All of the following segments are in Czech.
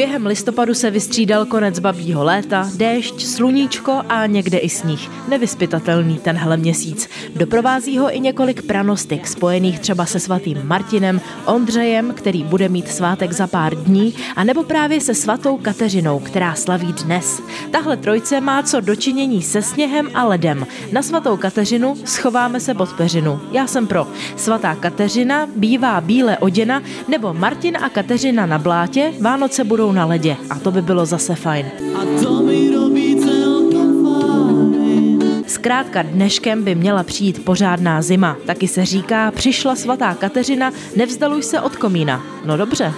Během listopadu se vystřídal konec babího léta, déšť, sluníčko a někde i sníh. Nevyspytatelný tenhle měsíc. Doprovází ho i několik pranostik spojených třeba se svatým Martinem, Ondřejem, který bude mít svátek za pár dní, a nebo právě se svatou Kateřinou, která slaví dnes. Tahle trojce má co dočinění se sněhem a ledem. Na svatou Kateřinu schováme se pod peřinu. Já jsem pro. Svatá Kateřina bývá bíle oděna, nebo Martin a Kateřina na blátě, Vánoce budou na ledě a to by bylo zase fajn. A to mi robí Zkrátka dneškem by měla přijít pořádná zima. Taky se říká, přišla svatá Kateřina, nevzdaluj se od komína. No dobře.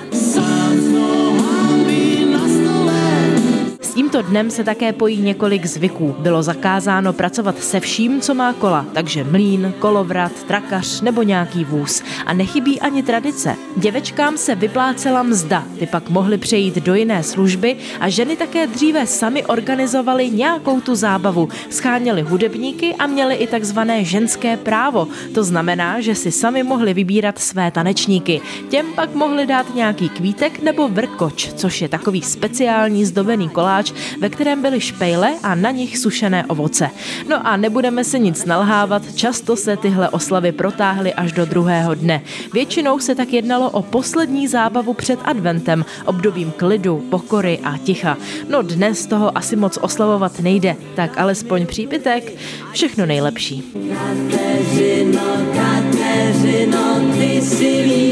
Dnem se také pojí několik zvyků. Bylo zakázáno pracovat se vším, co má kola, takže mlín, kolovrat, trakař nebo nějaký vůz. A nechybí ani tradice. Děvečkám se vyplácela mzda, ty pak mohly přejít do jiné služby a ženy také dříve sami organizovaly nějakou tu zábavu. Scháněly hudebníky a měly i takzvané ženské právo. To znamená, že si sami mohli vybírat své tanečníky. Těm pak mohli dát nějaký kvítek nebo vrkoč, což je takový speciální zdobený koláč, ve kterém byly špejle a na nich sušené ovoce. No a nebudeme se nic nalhávat, často se tyhle oslavy protáhly až do druhého dne. Většinou se tak jednalo o poslední zábavu před adventem, obdobím klidu, pokory a ticha. No dnes toho asi moc oslavovat nejde, tak alespoň přípitek, všechno nejlepší. Kateřino, Kateřino, ty si